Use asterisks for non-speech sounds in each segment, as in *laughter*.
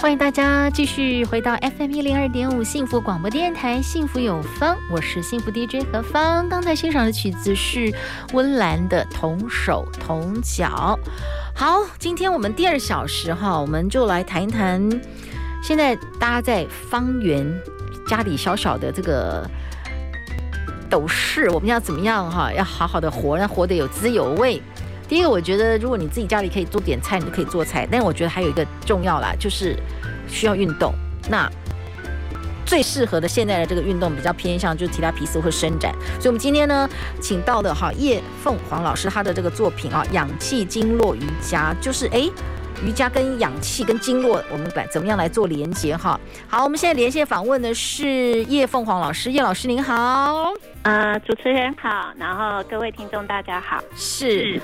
欢迎大家继续回到 FM 一零二点五幸福广播电台，幸福有方，我是幸福 DJ 何芳。刚才欣赏的曲子是温岚的《同手同脚》。好，今天我们第二小时哈，我们就来谈一谈，现在大家在方圆家里小小的这个斗室，我们要怎么样哈？要好好的活，要活得有滋有味。第一个，我觉得如果你自己家里可以做点菜，你就可以做菜。但是我觉得还有一个重要啦，就是需要运动。那最适合的现在的这个运动比较偏向就是提拉皮斯或伸展。所以我们今天呢，请到的哈叶凤凰老师，他的这个作品啊，氧气经络瑜伽，就是哎，瑜伽跟氧气跟经络，我们来怎么样来做连接哈？好，我们现在连线访问的是叶凤凰老师，叶老师您好。呃，主持人好，然后各位听众大家好，是。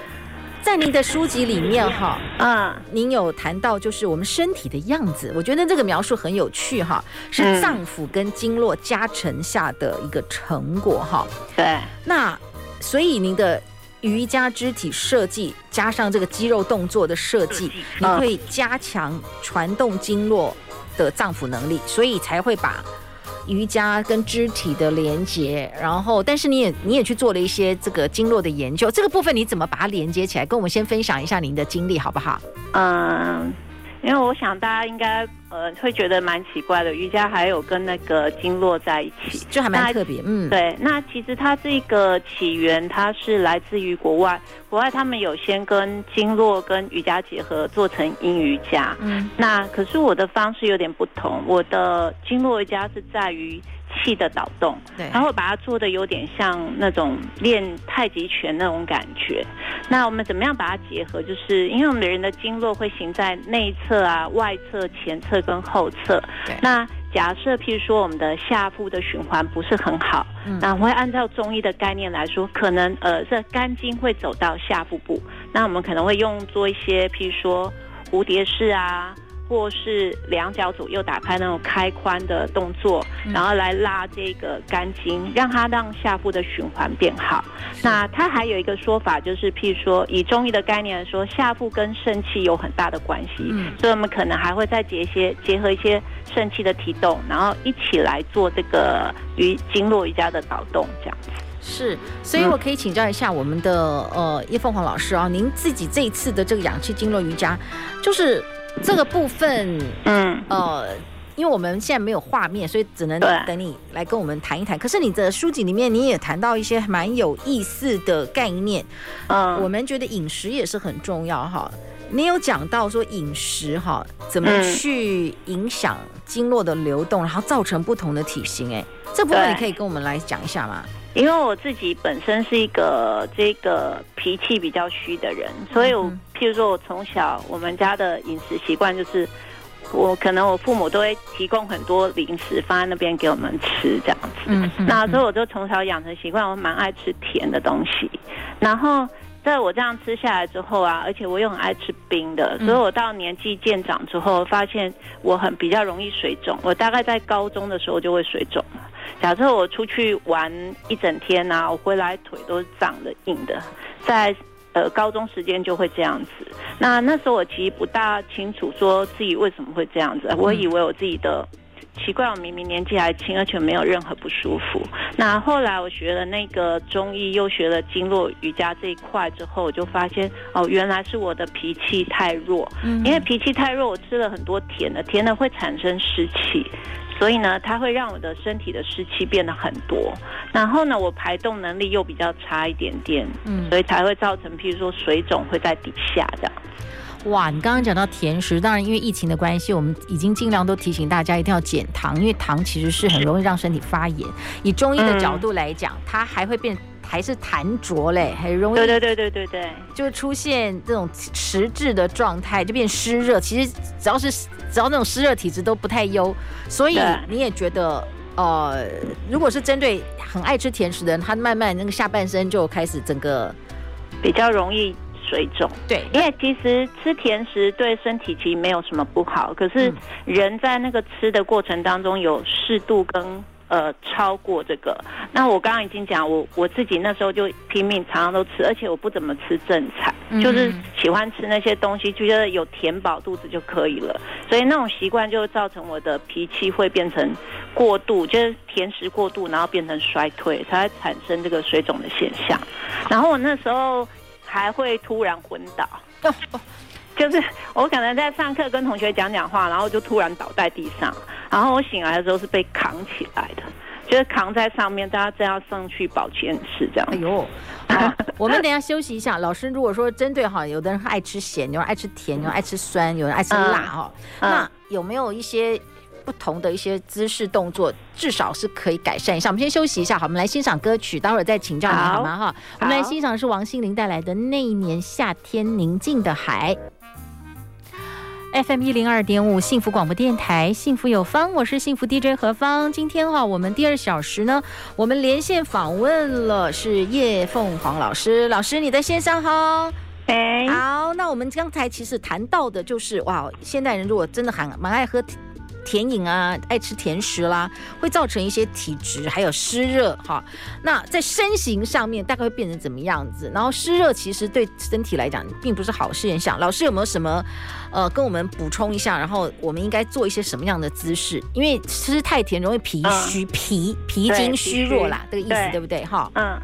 在您的书籍里面，哈，嗯，您有谈到就是我们身体的样子，我觉得这个描述很有趣，哈，是脏腑跟经络加成下的一个成果，哈。对。那所以您的瑜伽肢体设计加上这个肌肉动作的设计，你会加强传动经络的脏腑能力，所以才会把。瑜伽跟肢体的连接，然后，但是你也你也去做了一些这个经络的研究，这个部分你怎么把它连接起来？跟我们先分享一下您的经历好不好？嗯。因为我想大家应该呃会觉得蛮奇怪的，瑜伽还有跟那个经络在一起，就还蛮特别。嗯，对。那其实它这个起源，它是来自于国外，国外他们有先跟经络跟瑜伽结合做成阴瑜伽。嗯，那可是我的方式有点不同，我的经络瑜伽是在于。气的导动，对，然后把它做的有点像那种练太极拳那种感觉。那我们怎么样把它结合？就是因为我们的人的经络会行在内侧啊、外侧、前侧跟后侧。对。那假设譬如说我们的下腹的循环不是很好，嗯，那我会按照中医的概念来说，可能呃这肝经会走到下腹部，那我们可能会用做一些譬如说蝴蝶式啊。或是两脚左右打开那种开髋的动作，然后来拉这个肝经，让它让下腹的循环变好。那它还有一个说法，就是譬如说以中医的概念来说，下腹跟肾气有很大的关系，所以我们可能还会再结一些结合一些肾气的提动，然后一起来做这个瑜经络瑜伽的导动，这样子。是，所以我可以请教一下我们的呃叶凤凰老师啊，您自己这一次的这个氧气经络瑜伽，就是。这个部分，嗯，呃，因为我们现在没有画面，所以只能等你来跟我们谈一谈。可是你的书籍里面，你也谈到一些蛮有意思的概念，嗯，我们觉得饮食也是很重要哈。你有讲到说饮食哈，怎么去影响经络的流动，然后造成不同的体型？哎，这部分你可以跟我们来讲一下吗？因为我自己本身是一个这个脾气比较虚的人，所以我譬如说我从小我们家的饮食习惯就是，我可能我父母都会提供很多零食放在那边给我们吃这样子。嗯，那所以我就从小养成习惯，我蛮爱吃甜的东西。然后在我这样吃下来之后啊，而且我又很爱吃冰的，所以我到年纪渐长之后，发现我很比较容易水肿。我大概在高中的时候就会水肿。假设我出去玩一整天啊，我回来腿都是胀的、硬的，在呃高中时间就会这样子。那那时候我其实不大清楚说自己为什么会这样子，我以为我自己的奇怪，我明明年纪还轻，而且没有任何不舒服。那后来我学了那个中医，又学了经络瑜伽这一块之后，我就发现哦，原来是我的脾气太弱。嗯，因为脾气太弱，我吃了很多甜的，甜的会产生湿气。所以呢，它会让我的身体的湿气变得很多，然后呢，我排动能力又比较差一点点，嗯，所以才会造成，譬如说水肿会在底下这样。哇，你刚刚讲到甜食，当然因为疫情的关系，我们已经尽量都提醒大家一定要减糖，因为糖其实是很容易让身体发炎。以中医的角度来讲，它还会变。还是痰浊嘞，很容易。对对对对对对，就出现这种迟滞的状态，就变湿热。其实只要是只要那种湿热体质都不太优，所以你也觉得，呃，如果是针对很爱吃甜食的人，他慢慢那个下半身就开始整个比较容易水肿。对，因为其实吃甜食对身体其实没有什么不好，可是人在那个吃的过程当中有适度跟。呃，超过这个，那我刚刚已经讲，我我自己那时候就拼命，常常都吃，而且我不怎么吃正餐，嗯、就是喜欢吃那些东西，就觉得有填饱肚子就可以了，所以那种习惯就造成我的脾气会变成过度，就是甜食过度，然后变成衰退，才会产生这个水肿的现象。然后我那时候还会突然昏倒。*laughs* 就是我可能在上课跟同学讲讲话，然后就突然倒在地上，然后我醒来的时候是被扛起来的，就是扛在上面，大家正要上去保健室这样。哎呦，*laughs* 好，我们等一下休息一下。老师如果说针对哈，有的人爱吃咸，有人爱吃甜，有人爱吃酸，有人爱吃辣哈，嗯、那有没有一些不同的一些姿势动作，至少是可以改善一下？我们先休息一下，好，我们来欣赏歌曲，待会儿再请教你好吗？哈，我们来欣赏的是王心凌带来的《那一年夏天宁静的海》。FM 一零二点五幸福广播电台，幸福有方，我是幸福 DJ 何芳。今天哈，我们第二小时呢，我们连线访问了是叶凤凰老师。老师，你在线上哈？哎，好，那我们刚才其实谈到的就是，哇，现代人如果真的很蛮爱喝。甜饮啊，爱吃甜食啦，会造成一些体质还有湿热哈。那在身形上面大概会变成怎么样子？然后湿热其实对身体来讲并不是好现象。老师有没有什么呃跟我们补充一下？然后我们应该做一些什么样的姿势？因为吃太甜容易脾虚、脾脾经虚弱啦，这个意思对不对？哈，嗯。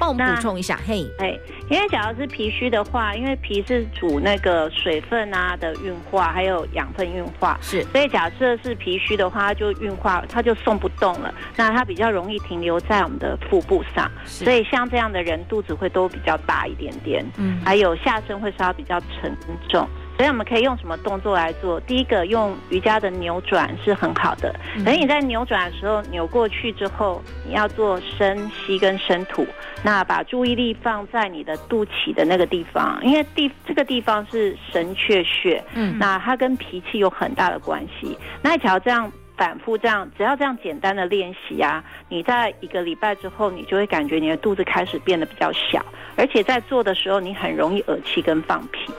帮我们补充一下，嘿，哎，因为假如是脾虚的话，因为脾是主那个水分啊的运化，还有养分运化，是，所以假设是脾虚的话，它就运化，它就送不动了，那它比较容易停留在我们的腹部上，所以像这样的人肚子会都比较大一点点，嗯，还有下身会稍微比较沉重。所以我们可以用什么动作来做？第一个用瑜伽的扭转是很好的。等你在扭转的时候扭过去之后，你要做深吸跟深吐。那把注意力放在你的肚脐的那个地方，因为地这个地方是神阙穴，嗯，那它跟脾气有很大的关系。那只要这样反复这样，只要这样简单的练习啊，你在一个礼拜之后，你就会感觉你的肚子开始变得比较小，而且在做的时候你很容易恶气跟放屁。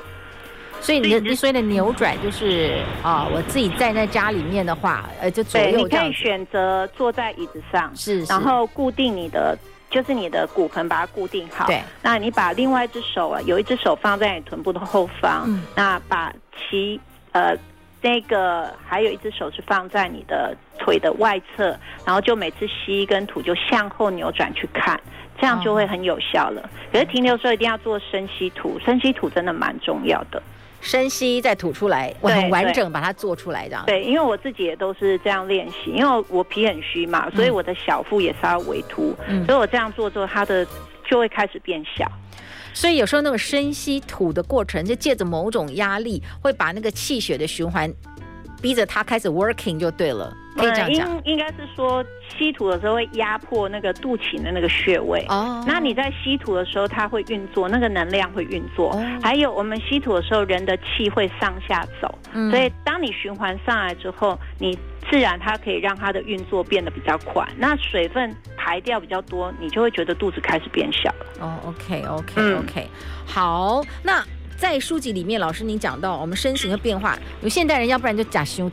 所以你的你所谓的扭转就是啊，我自己站在家里面的话，呃，就。对，你可以选择坐在椅子上，是，是，然后固定你的，就是你的骨盆，把它固定好。对。那你把另外一只手啊，有一只手放在你臀部的后方，嗯，那把其呃那个还有一只手是放在你的腿的外侧，然后就每次吸跟吐就向后扭转去看，这样就会很有效了。哦，可是停留的时候一定要做深吸吐，深吸吐真的蛮重要的。深吸再吐出来，我很完整把它做出来，这样。对，因为我自己也都是这样练习，因为我脾很虚嘛，所以我的小腹也稍微凸，嗯、所以我这样做之后，它的就会开始变小。所以有时候那种深吸吐的过程，就借着某种压力，会把那个气血的循环。逼着他开始 working 就对了，可以这样讲。应应该是说吸吐的时候会压迫那个肚脐的那个穴位。哦。那你在吸吐的时候，它会运作，那个能量会运作。哦。还有我们吸吐的时候，人的气会上下走。嗯。所以当你循环上来之后，你自然它可以让它的运作变得比较快。那水分排掉比较多，你就会觉得肚子开始变小了。哦，OK OK OK，嗯。好，那。在书籍里面，老师您讲到我们身形的变化，有现代人，要不然就假胸。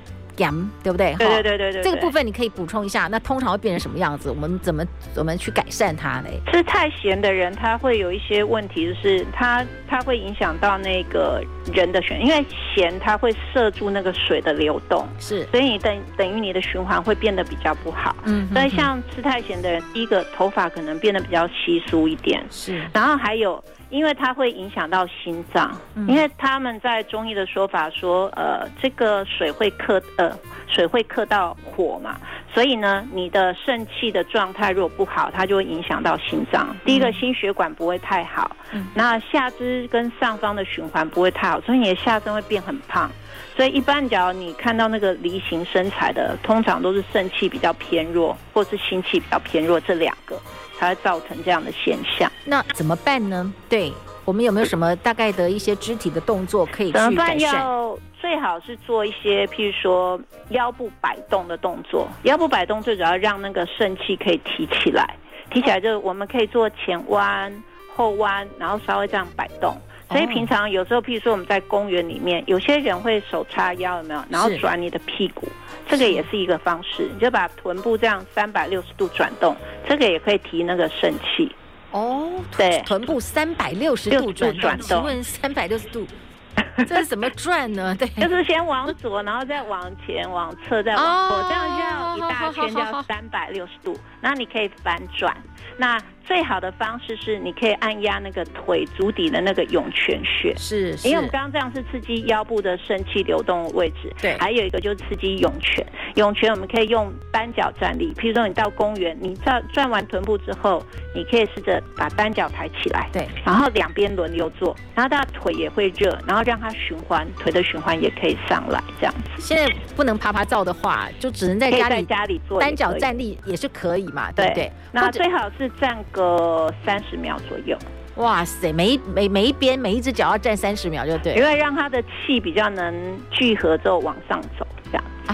对不对？对对对对对，这个部分你可以补充一下。那通常会变成什么样子？我们怎么怎么去改善它呢？吃太咸的人，他会有一些问题，就是他他会影响到那个人的循，因为咸它会摄住那个水的流动，是，所以你等等于你的循环会变得比较不好。嗯，所以像吃太咸的人，第一个头发可能变得比较稀疏一点，是，然后还有。因为它会影响到心脏，因为他们在中医的说法说，呃，这个水会克，呃，水会克到火嘛，所以呢，你的肾气的状态如果不好，它就会影响到心脏。第一个心血管不会太好，嗯，那下肢跟上方的循环不会太好，所以你的下身会变很胖。所以一般，假如你看到那个梨形身材的，通常都是肾气比较偏弱，或是心气比较偏弱，这两个才会造成这样的现象。那怎么办呢？对，我们有没有什么大概的一些肢体的动作可以去改善？要最好是做一些，譬如说腰部摆动的动作。腰部摆动最主要让那个肾气可以提起来，提起来就是我们可以做前弯、后弯，然后稍微这样摆动。所以平常有时候，譬如说我们在公园里面，有些人会手叉腰，有没有？然后转你的屁股，这个也是一个方式。你就把臀部这样三百六十度转动，这个也可以提那个肾气。哦，对，臀部三百六十度转动。请问三百六十度，*laughs* 这是怎么转呢？*laughs* 对，就是先往左，然后再往前、往侧、再往后，这样这样一大圈叫三百六十度。然后你可以反转。那最好的方式是，你可以按压那个腿足底的那个涌泉穴，是，因为我们刚刚这样是刺激腰部的肾气流动的位置，对，还有一个就是刺激涌泉，涌泉我们可以用单脚站立，譬如说你到公园，你转转完臀部之后，你可以试着把单脚抬起来，对，然后两边轮流做，然后大家腿也会热，然后让它循环，腿的循环也可以上来，这样子。现在不能啪啪照的话，就只能在家里在家里做，单脚站立也是可以嘛，对不对？那最好是站个三十秒左右。哇塞，每一每每一边每一只脚要站三十秒就对，因为让它的气比较能聚合之后往上走。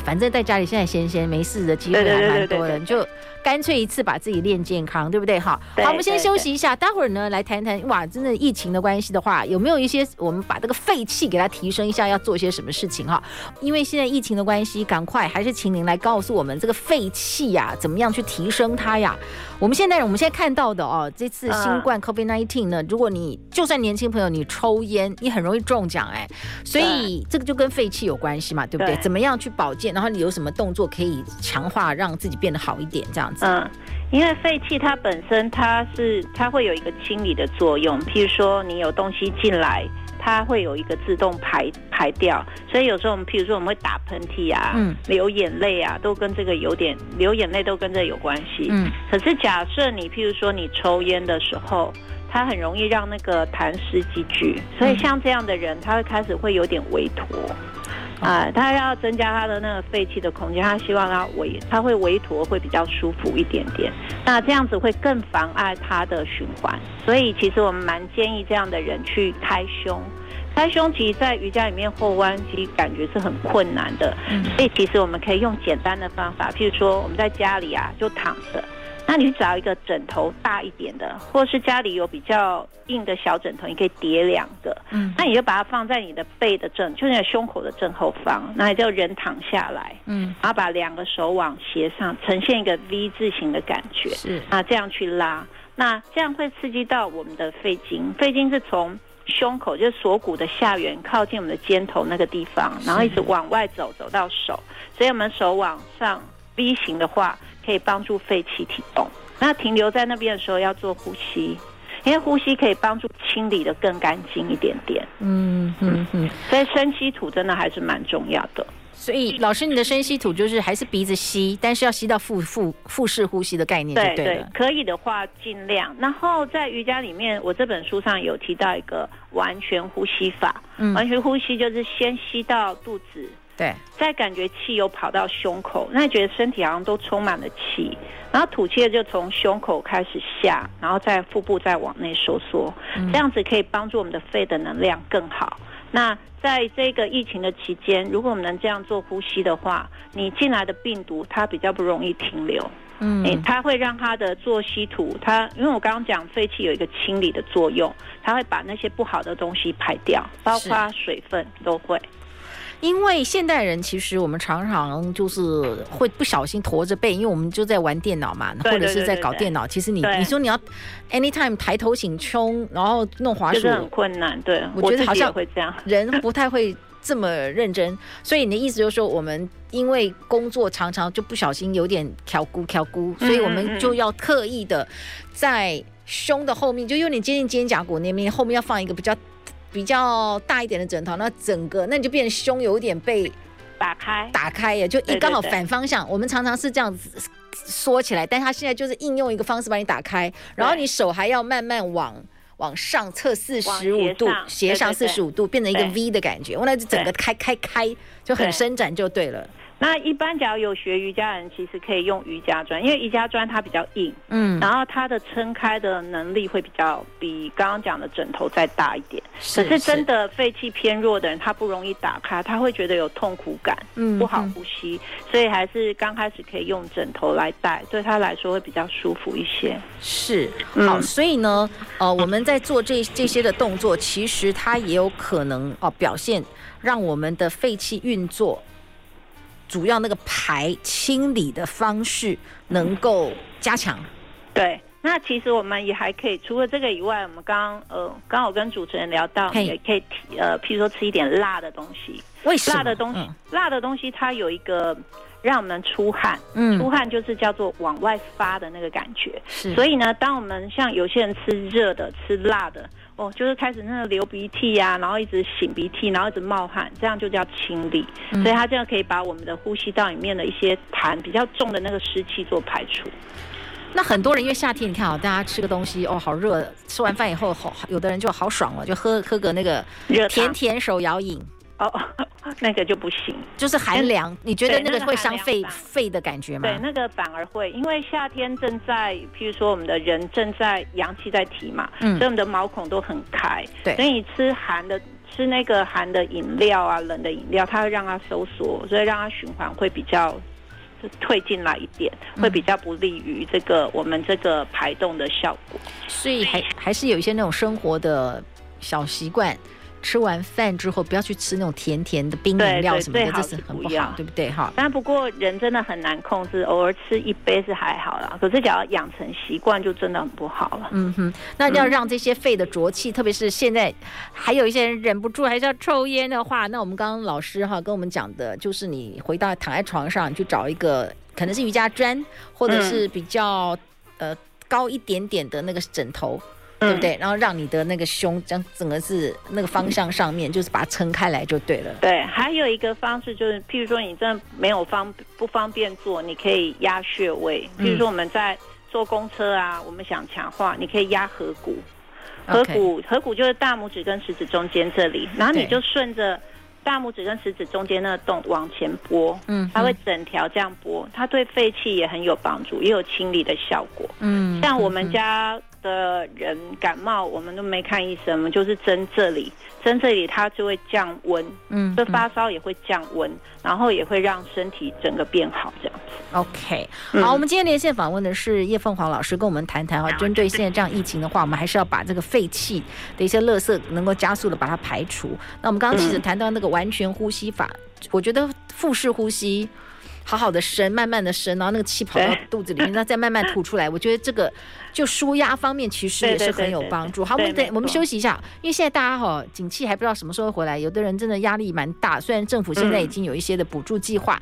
反正在家里现在闲闲没事的机会还蛮多的，你就。干脆一次把自己练健康，对不对？好，好，我们先休息一下，待会儿呢来谈谈。哇，真的疫情的关系的话，有没有一些我们把这个废气给它提升一下，要做些什么事情哈？因为现在疫情的关系，赶快还是请您来告诉我们这个废气呀，怎么样去提升它呀？我们现在我们现在看到的哦，这次新冠 COVID-19 呢，如果你就算年轻朋友你抽烟，你很容易中奖哎，所以这个就跟废气有关系嘛，对不对？怎么样去保健？然后你有什么动作可以强化，让自己变得好一点？这样子。嗯，因为废气它本身它是它会有一个清理的作用，譬如说你有东西进来，它会有一个自动排排掉，所以有时候我们譬如说我们会打喷嚏啊，嗯，流眼泪啊，都跟这个有点流眼泪都跟这个有关系。嗯，可是假设你譬如说你抽烟的时候，它很容易让那个痰湿积聚，所以像这样的人，他会开始会有点微驼。啊，他要增加他的那个废气的空间，他希望他围，他会围坨，会比较舒服一点点。那这样子会更妨碍他的循环，所以其实我们蛮建议这样的人去开胸。开胸其实，在瑜伽里面后弯，其实感觉是很困难的。所以其实我们可以用简单的方法，譬如说我们在家里啊，就躺着。那你去找一个枕头大一点的，或是家里有比较硬的小枕头，你可以叠两个。嗯，那你就把它放在你的背的正，就是你的胸口的正后方。那你就人躺下来，嗯，然后把两个手往斜上，呈现一个 V 字形的感觉。是，那这样去拉，那这样会刺激到我们的肺经。肺经是从胸口，就是锁骨的下缘，靠近我们的肩头那个地方，然后一直往外走，走到手。所以我们手往上 V 型的话。可以帮助肺气体动。那停留在那边的时候要做呼吸，因为呼吸可以帮助清理的更干净一点点。嗯嗯嗯，所以深吸吐真的还是蛮重要的。所以老师，你的深吸吐就是还是鼻子吸，但是要吸到腹腹腹式呼吸的概念。对对，可以的话尽量。然后在瑜伽里面，我这本书上有提到一个完全呼吸法。嗯，完全呼吸就是先吸到肚子。对，再感觉气又跑到胸口，那你觉得身体好像都充满了气，然后吐气的就从胸口开始下，然后在腹部再往内收缩，嗯，这样子可以帮助我们的肺的能量更好。那在这个疫情的期间，如果我们能这样做呼吸的话，你进来的病毒它比较不容易停留，嗯，欸，它会让它的作息图，它因为我刚刚讲肺气有一个清理的作用，它会把那些不好的东西排掉，包括水分都会。因为现代人其实我们常常就是会不小心驼着背，因为我们就在玩电脑嘛，或者是在搞电脑。其实你你说你要 anytime 抬头挺胸，然后弄滑鼠，困难。对，我觉得好像会这样，人不太会这么认真。所以你的意思就是说，我们因为工作常常就不小心有点挑咕挑咕，所以我们就要刻意的在胸的后面，就有点接近肩胛骨那边，后面要放一个比较。比较大一点的枕头，那整个那你就变胸有点被打开，打开也，就一刚好反方向。我们常常是这样子缩起来，但它现在就是应用一个方式把你打开，然后你手还要慢慢往往上侧四十五度，斜上四十五度，变成一个 V 的感觉。我那就整个开开开，就很伸展就对了。那一般只要有学瑜伽的人，其实可以用瑜伽砖，因为瑜伽砖它比较硬，嗯，然后它的撑开的能力会比较比刚刚讲的枕头再大一点。是是，可是真的肺气偏弱的人，他不容易打开，他会觉得有痛苦感，嗯，不好呼吸，所以还是刚开始可以用枕头来带，对他来说会比较舒服一些。是，好，所以呢，呃，我们在做这这些的动作，其实它也有可能哦、呃、表现让我们的肺气运作。主要那个排清理的方式能够加强，对。那其实我们也还可以，除了这个以外，我们刚刚呃，刚好跟主持人聊到，也可以提呃，譬如说吃一点辣的东西。为什么？辣的东西，嗯、辣的东西它有一个让我们出汗，嗯，出汗就是叫做往外发的那个感觉。是。所以呢，当我们像有些人吃热的、吃辣的。哦，就是开始那个流鼻涕呀、啊，然后一直擤鼻涕，然后一直冒汗，这样就叫清理。嗯、所以它这样可以把我们的呼吸道里面的一些痰比较重的那个湿气做排除。那很多人因为夏天，你看哦，大家吃个东西哦，好热，吃完饭以后好，有的人就好爽了，就喝喝个那个甜甜手摇饮。哦，*laughs* 那个就不行，就是寒凉。你觉得那个会伤肺肺的感觉吗？对，那个反而会，因为夏天正在，譬如说我们的人正在阳气在提嘛，嗯，所以我们的毛孔都很开，对，所以你吃寒的，吃那个寒的饮料啊，冷的饮料，它会让它收缩，所以让它循环会比较退进来一点，会比较不利于这个我们这个排动的效果。所以还还是有一些那种生活的小习惯。吃完饭之后，不要去吃那种甜甜的冰饮料什么的，这是很不好，对不对？哈。但不过人真的很难控制，偶尔吃一杯是还好啦。可是只要养成习惯，就真的很不好了。嗯哼，那要让这些肺的浊气，嗯、特别是现在还有一些人忍不住还是要抽烟的话，那我们刚刚老师哈跟我们讲的，就是你回到躺在床上，你去找一个可能是瑜伽砖，或者是比较、嗯、呃高一点点的那个枕头。对不对？然后让你的那个胸，将整个是那个方向上面，就是把它撑开来就对了。对，还有一个方式就是，譬如说你真的没有方不方便做，你可以压穴位。譬如说我们在坐公车啊，我们想强化，你可以压合谷。合谷，合谷就是大拇指跟食指中间这里，然后你就顺着大拇指跟食指中间那个洞往前拨，嗯，它会整条这样拨，它对肺气也很有帮助，也有清理的效果。嗯，像我们家。的人感冒，我们都没看医生，我们就是针这里，针这里它就会降温，嗯，这发烧也会降温，然后也会让身体整个变好，这样子。OK，好，我们今天连线访问的是叶凤凰老师，跟我们谈谈哈，针对现在这样疫情的话，我们还是要把这个废气的一些垃圾能够加速的把它排除。那我们刚刚其实谈到那个完全呼吸法，我觉得腹式呼吸。好好的深，慢慢的深，然后那个气跑到 *laughs* 肚子里面，那再慢慢吐出来。我觉得这个就舒压方面其实也是很有帮助。好，我们等我们休息一下，因为现在大家哈，景气还不知道什么时候回来，有的人真的压力蛮大。虽然政府现在已经有一些的补助计划。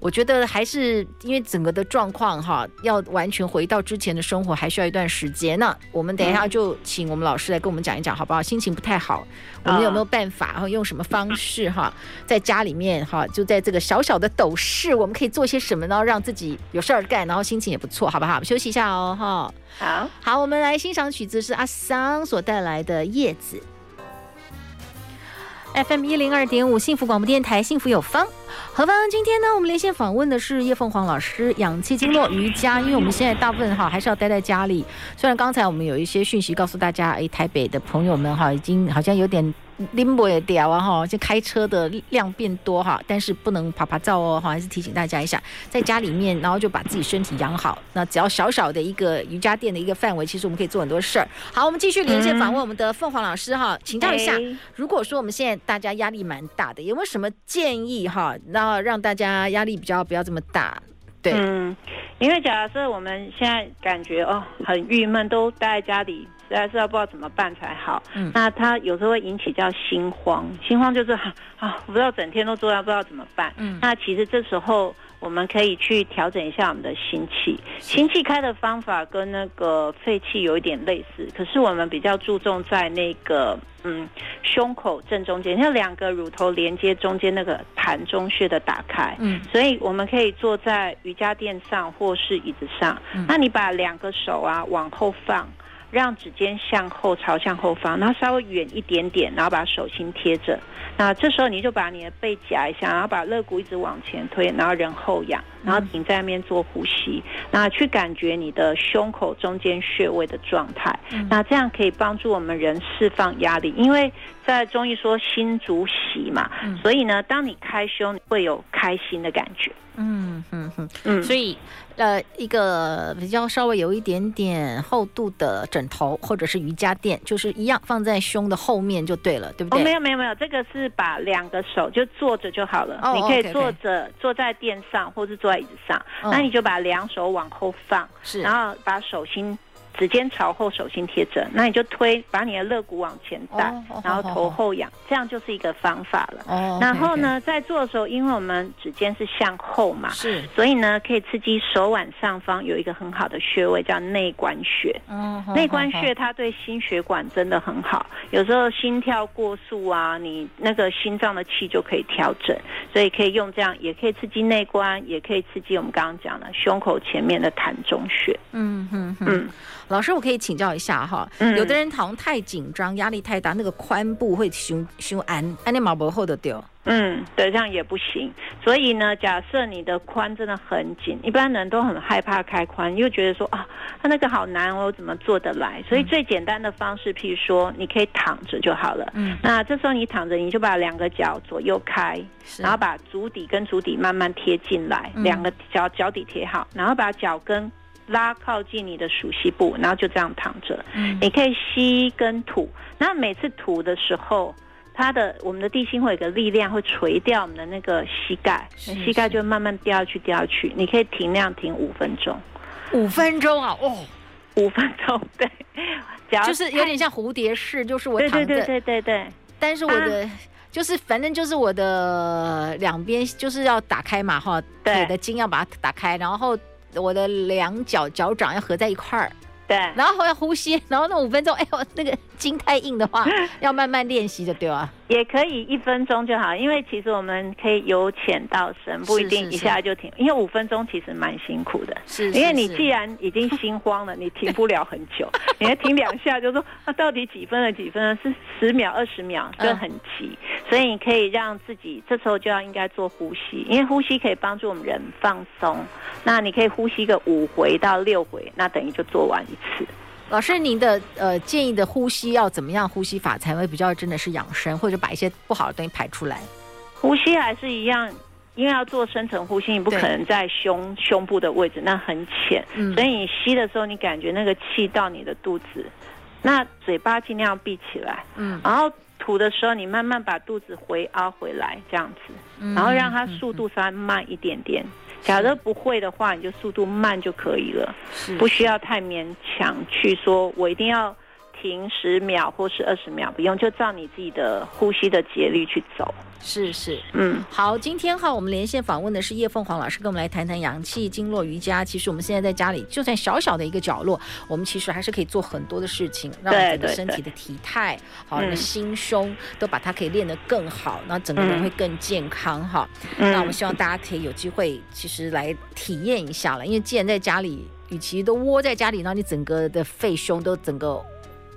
我觉得还是因为整个的状况哈，要完全回到之前的生活，还需要一段时间。那我们等一下就请我们老师来跟我们讲一讲，好不好？心情不太好，我们有没有办法，然后用什么方式哈，在家里面哈，就在这个小小的斗室，我们可以做些什么呢？让自己有事儿干，然后心情也不错，好不好？休息一下哦，哈。好，好，我们来欣赏曲子是阿桑所带来的《叶子》。FM 一零二点五，幸福广播电台，幸福有方。何方，今天呢，我们连线访问的是叶凤凰老师，氧气经络瑜伽。因为我们现在大部分哈还是要待在家里，虽然刚才我们有一些讯息告诉大家，哎，台北的朋友们哈已经好像有点。拎不掉啊哈，就开车的量变多哈，但是不能啪啪照哦哈，还是提醒大家一下，在家里面，然后就把自己身体养好。那只要小小的一个瑜伽垫的一个范围，其实我们可以做很多事儿。好，我们继续连线访问我们的凤凰老师哈，请教一下，如果说我们现在大家压力蛮大的，有没有什么建议哈，然后让大家压力比较不要这么大？对，嗯，因为假设我们现在感觉哦很郁闷，都待在家里。实在是要不知道怎么办才好。嗯，那他有时候会引起叫心慌，心慌就是啊，我不知道整天都坐在不知道怎么办。嗯，那其实这时候我们可以去调整一下我们的心气。心气开的方法跟那个肺气有一点类似，可是我们比较注重在那个嗯胸口正中间，像两个乳头连接中间那个盘中穴的打开。嗯，所以我们可以坐在瑜伽垫上或是椅子上。嗯，那你把两个手啊往后放。让指尖向后朝向后方，然后稍微远一点点，然后把手心贴着。那这时候你就把你的背夹一下，然后把肋骨一直往前推，然后人后仰，然后停在那边做呼吸，那去感觉你的胸口中间穴位的状态。那这样可以帮助我们人释放压力，因为在中医说心主喜嘛，所以呢，当你开胸，你会有开心的感觉。嗯嗯嗯嗯，所以呃，一个比较稍微有一点点厚度的枕头或者是瑜伽垫，就是一样放在胸的后面就对了，对不对？哦，没有没有没有，这个是把两个手就坐着就好了，哦，你可以坐着 okay, okay. 坐在垫上，或是坐在椅子上，哦，那你就把两手往后放，是，然后把手心。指尖朝后，手心贴着，那你就推，把你的肋骨往前带，oh, 然后头后仰，这样就是一个方法了。Oh, 然后呢.在做的时候，因为我们指尖是向后嘛，是，所以呢，可以刺激手腕上方有一个很好的穴位，叫内关穴。嗯，内关穴它对心血管真的很好，有时候心跳过速啊，你那个心脏的气就可以调整，所以可以用这样，也可以刺激内关，也可以刺激我们刚刚讲的胸口前面的膻中穴。嗯嗯嗯。老师，我可以请教一下哈，嗯、有的人好像太紧张，压力太大，那个髋部会胸胸安，安尼毛薄厚的掉。嗯，对，这样也不行。所以呢，假设你的髋真的很紧，一般人都很害怕开髋，又觉得说啊，他那个好难，我怎么做得来？所以最简单的方式，譬如说，你可以躺着就好了。嗯，那这时候你躺着，你就把两个脚左右开，然后把足底跟足底慢慢贴进来，嗯、两个脚脚底贴好，然后把脚跟。拉靠近你的熟悉部，然后就这样躺着。嗯，你可以吸跟吐，那每次吐的时候，它的我们的地心会有个力量会垂掉我们的那个膝盖，是是，膝盖就慢慢掉下去掉下去。你可以停那样停五分钟，五分钟啊，哦，五分钟，对，*laughs* 就是有点像蝴蝶式，就是我躺着，对对对对对对，但是我的、啊、就是反正就是我的两边就是要打开嘛哈，对，的筋要把它打开，然后。我的两脚脚掌要合在一块儿，对，然后要呼吸，然后那五分钟，哎呦，那个筋太硬的话，*laughs* 要慢慢练习的，对吧？也可以一分钟就好，因为其实我们可以由浅到深，不一定一下就停。是是是，因为五分钟其实蛮辛苦的，是，因为你既然已经心慌了，你停不了很久，*laughs* 你要停两下就说，那、啊、到底几分了？几分了？是十秒、二十秒，就很急。嗯、所以你可以让自己这时候就要应该做呼吸，因为呼吸可以帮助我们人放松。那你可以呼吸个五回到六回，那等于就做完一次。老师，您的呃建议的呼吸要怎么样呼吸法才会比较真的是养生，或者把一些不好的东西排出来？呼吸还是一样，因为要做深层呼吸，你不可能在胸胸部的位置，那很浅，嗯、所以你吸的时候，你感觉那个气到你的肚子，那嘴巴尽量闭起来，嗯，然后吐的时候，你慢慢把肚子回凹回来，这样子，然后让它速度稍微慢一点点。假如不会的话，你就速度慢就可以了，不需要太勉强去说，我一定要停十秒或是二十秒，不用，就照你自己的呼吸的节律去走。是是，嗯，好，今天哈，我们连线访问的是叶凤凰老师，跟我们来谈谈阳气经络瑜伽。其实我们现在在家里，就算小小的一个角落，我们其实还是可以做很多的事情，让整个身体的体态，好，心胸都把它可以练得更好，那整个人会更健康哈。嗯、那我们希望大家可以有机会，其实来体验一下了，因为既然在家里，与其都窝在家里，然后你整个的肺胸都整个。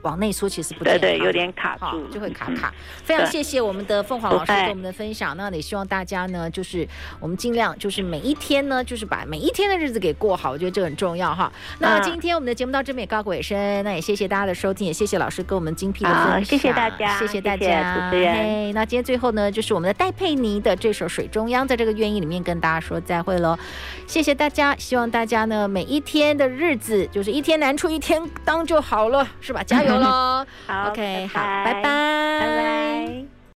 往内缩其实不对，对，有点卡住，就会卡卡。嗯、非常谢谢我们的凤凰老师给我们的分享。那也希望大家呢，就是我们尽量就是每一天呢，就是把每一天的日子给过好，我觉得这很重要哈。那今天我们的节目到这边也告个尾声，那也谢谢大家的收听，也谢谢老师给我们精辟的分享，谢谢大家，谢谢大家，主持人。那今天最后呢，就是我们的戴佩妮的这首《水中央》在这个愿意里面跟大家说再会喽。谢谢大家，希望大家呢每一天的日子就是一天难处一天当就好了，是吧？加油！喽，好，OK，好，拜拜，拜拜。